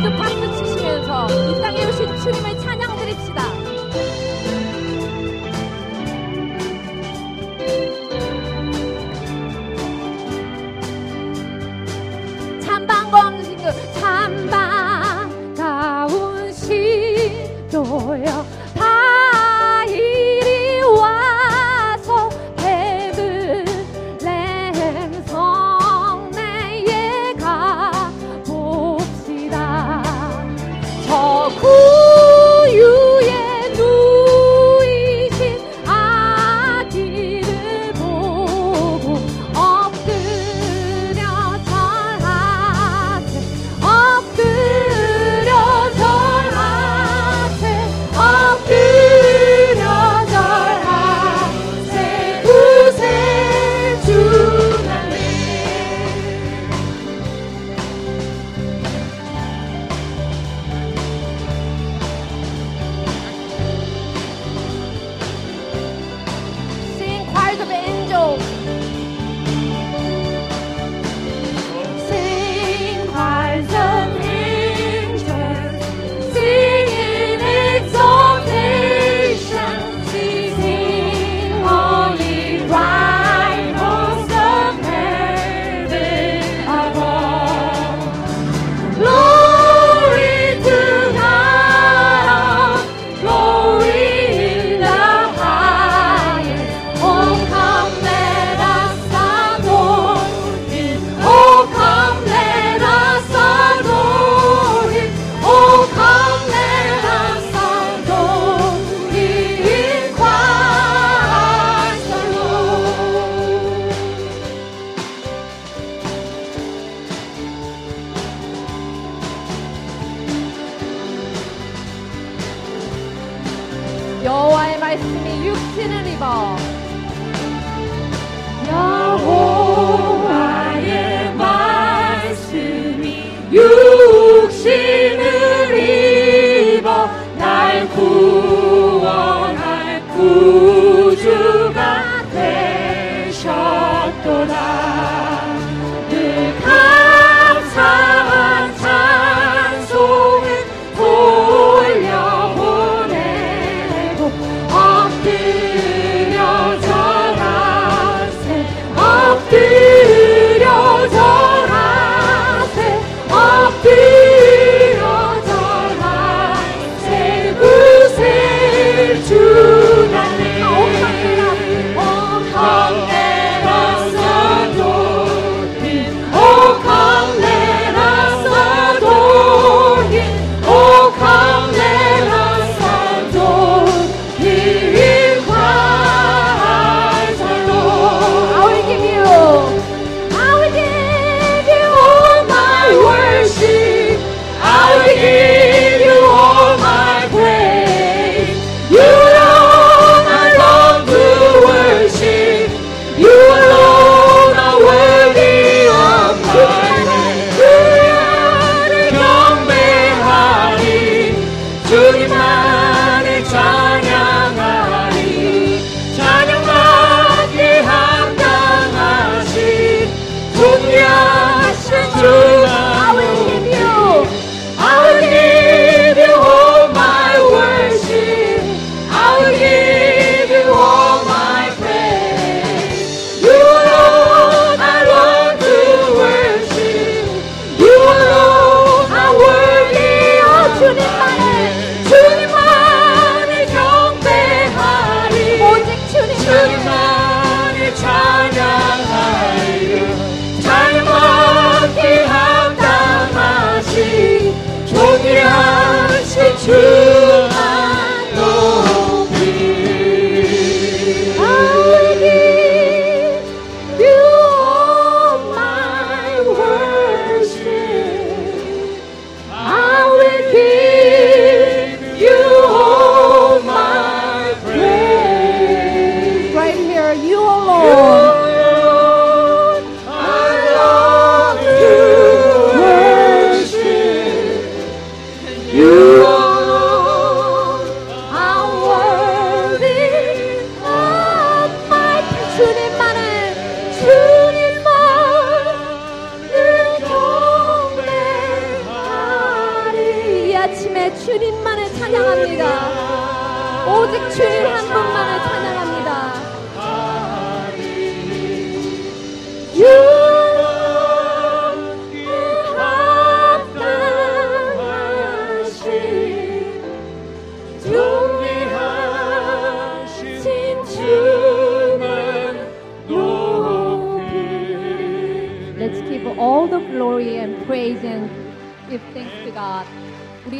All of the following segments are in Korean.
모두 박수 치시면서 이 땅에 오신 주님의 Oh. Jesus. you alone.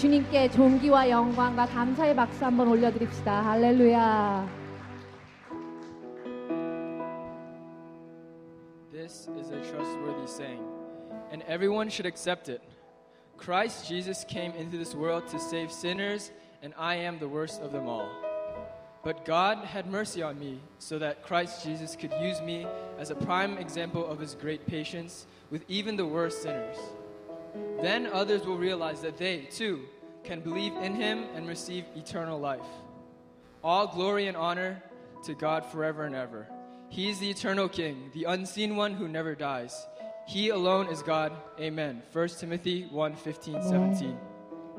주님께 존귀와 영광과 감사의 박수 한번 올려드립시다. 할렐루야. This is a trustworthy saying, and everyone should accept it. Christ Jesus came into this world to save sinners, and I am the worst of them all. But God had mercy on me, so that Christ Jesus could use me as a prime example of his great patience with even the worst sinners. Then others will realize that they, too, can believe in him and receive eternal life. All glory and honor to God forever and ever. He is the eternal King, the unseen one who never dies. He alone is God. Amen. 1 Timothy 1 15, 17.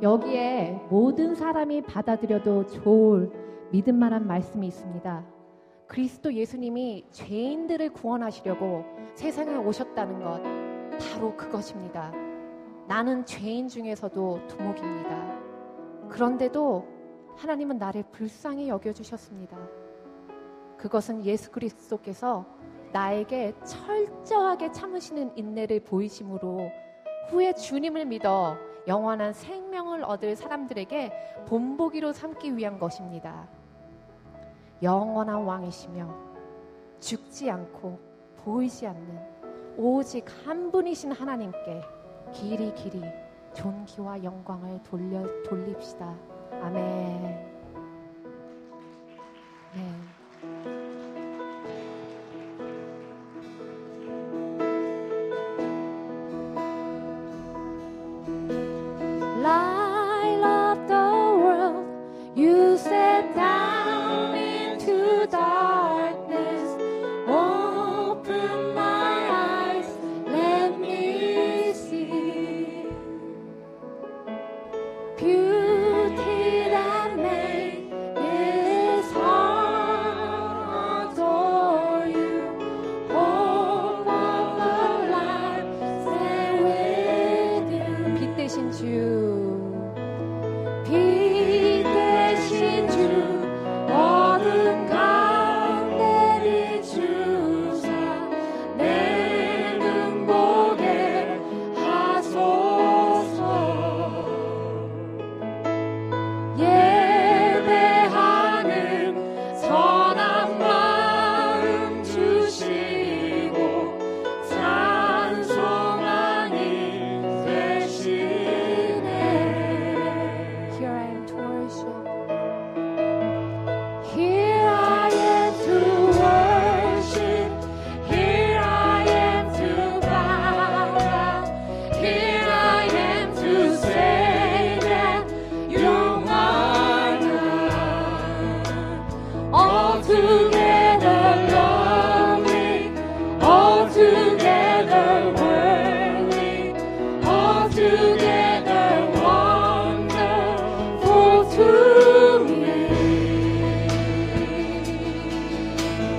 여기에 모든 사람이 받아들여도 좋을 믿음만한 말씀이 있습니다. 그리스도 예수님이 죄인들을 구원하시려고 세상에 오셨다는 것 바로 그것입니다. 나는 죄인 중에서도 두목입니다. 그런데도 하나님은 나를 불쌍히 여겨주셨습니다. 그것은 예수 그리스도께서 나에게 철저하게 참으시는 인내를 보이심으로 후에 주님을 믿어 영원한 생명을 얻을 사람들에게 본보기로 삼기 위한 것입니다. 영원한 왕이시며 죽지 않고 보이지 않는 오직 한 분이신 하나님께 길이 길이 존귀와 영광을 돌려 돌립시다. 아멘.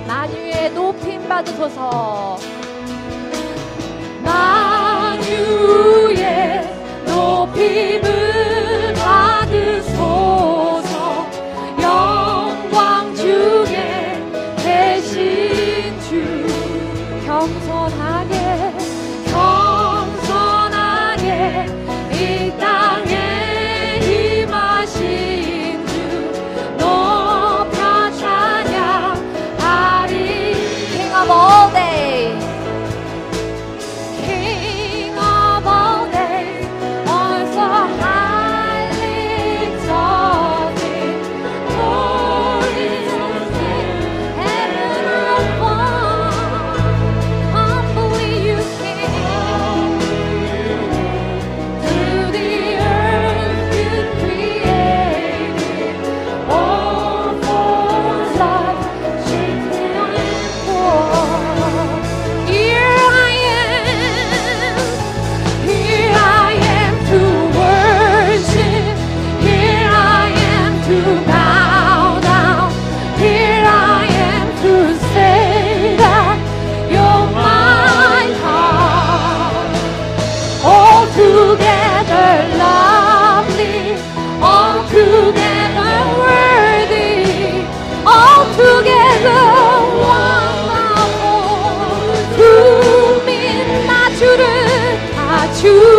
만유의 높임 받으소서 choose.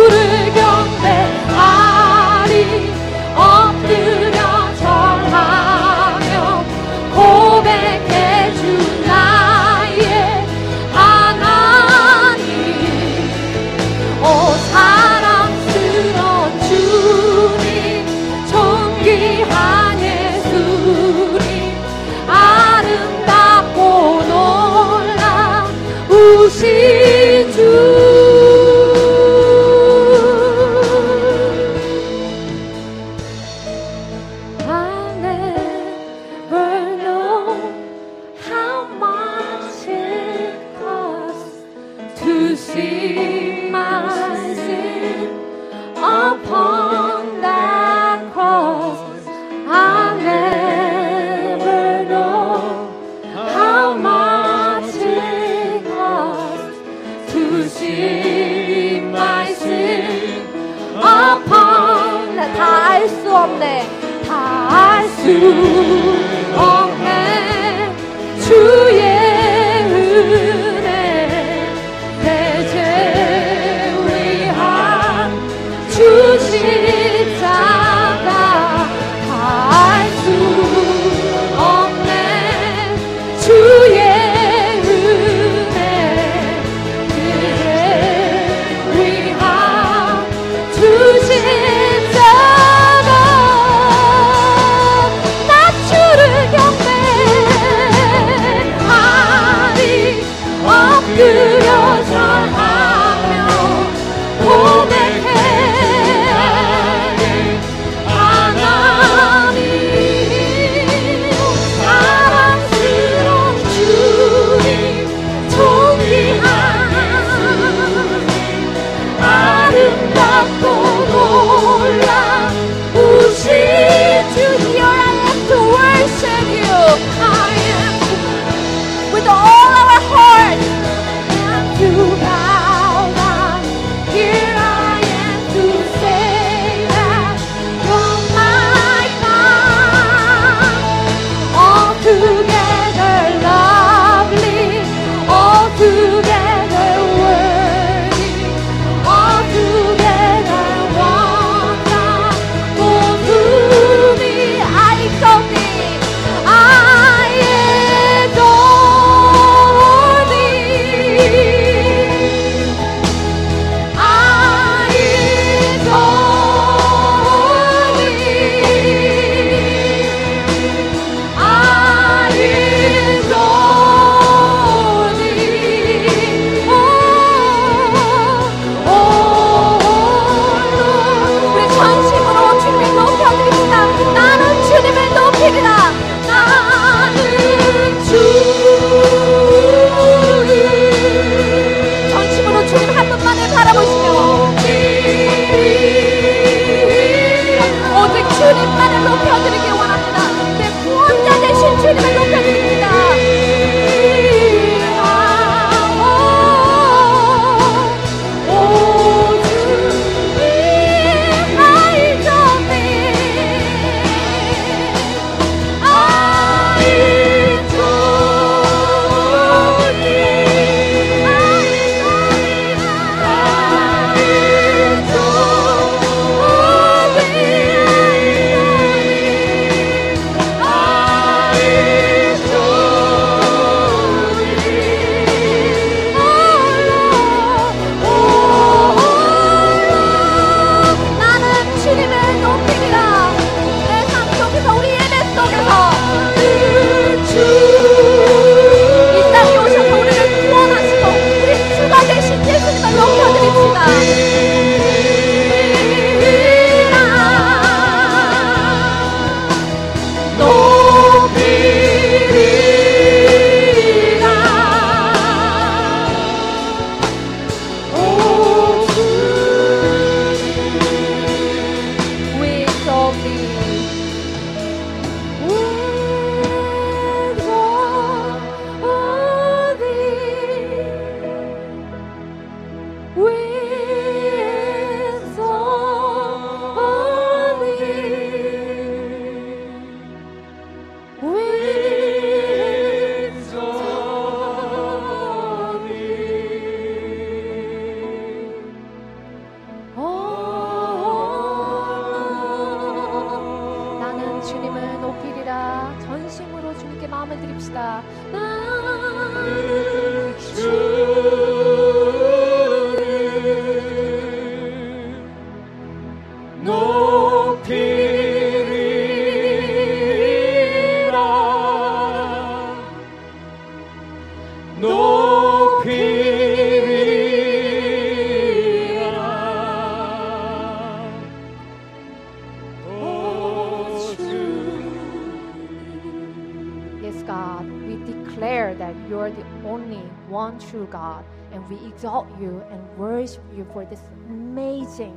True God, and we exalt you and worship you for this amazing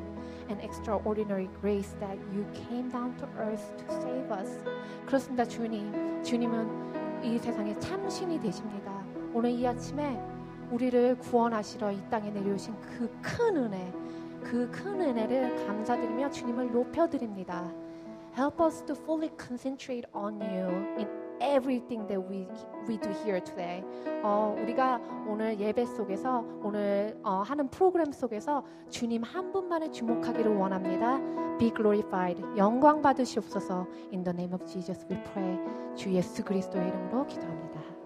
and extraordinary grace that you came down to earth to save us. 그렇습니다, 주님. 주님은 이 세상의 참신이 되십니다. 오늘 이 아침에 우리를 구원하시러 이 땅에 내려오신 그 큰 은혜, 그 큰 은혜를 감사드리며 주님을 높여드립니다. Help us to fully concentrate on you in everything that we we do here today. 어, 우리가 오늘 예배 속에서 오늘 어, 하는 프로그램 속에서 주님 한 분만에 주목하기를 원합니다. Be glorified. 영광 받으시옵소서. In the name of Jesus we pray. 주 예수 그리스도의 이름으로 기도합니다.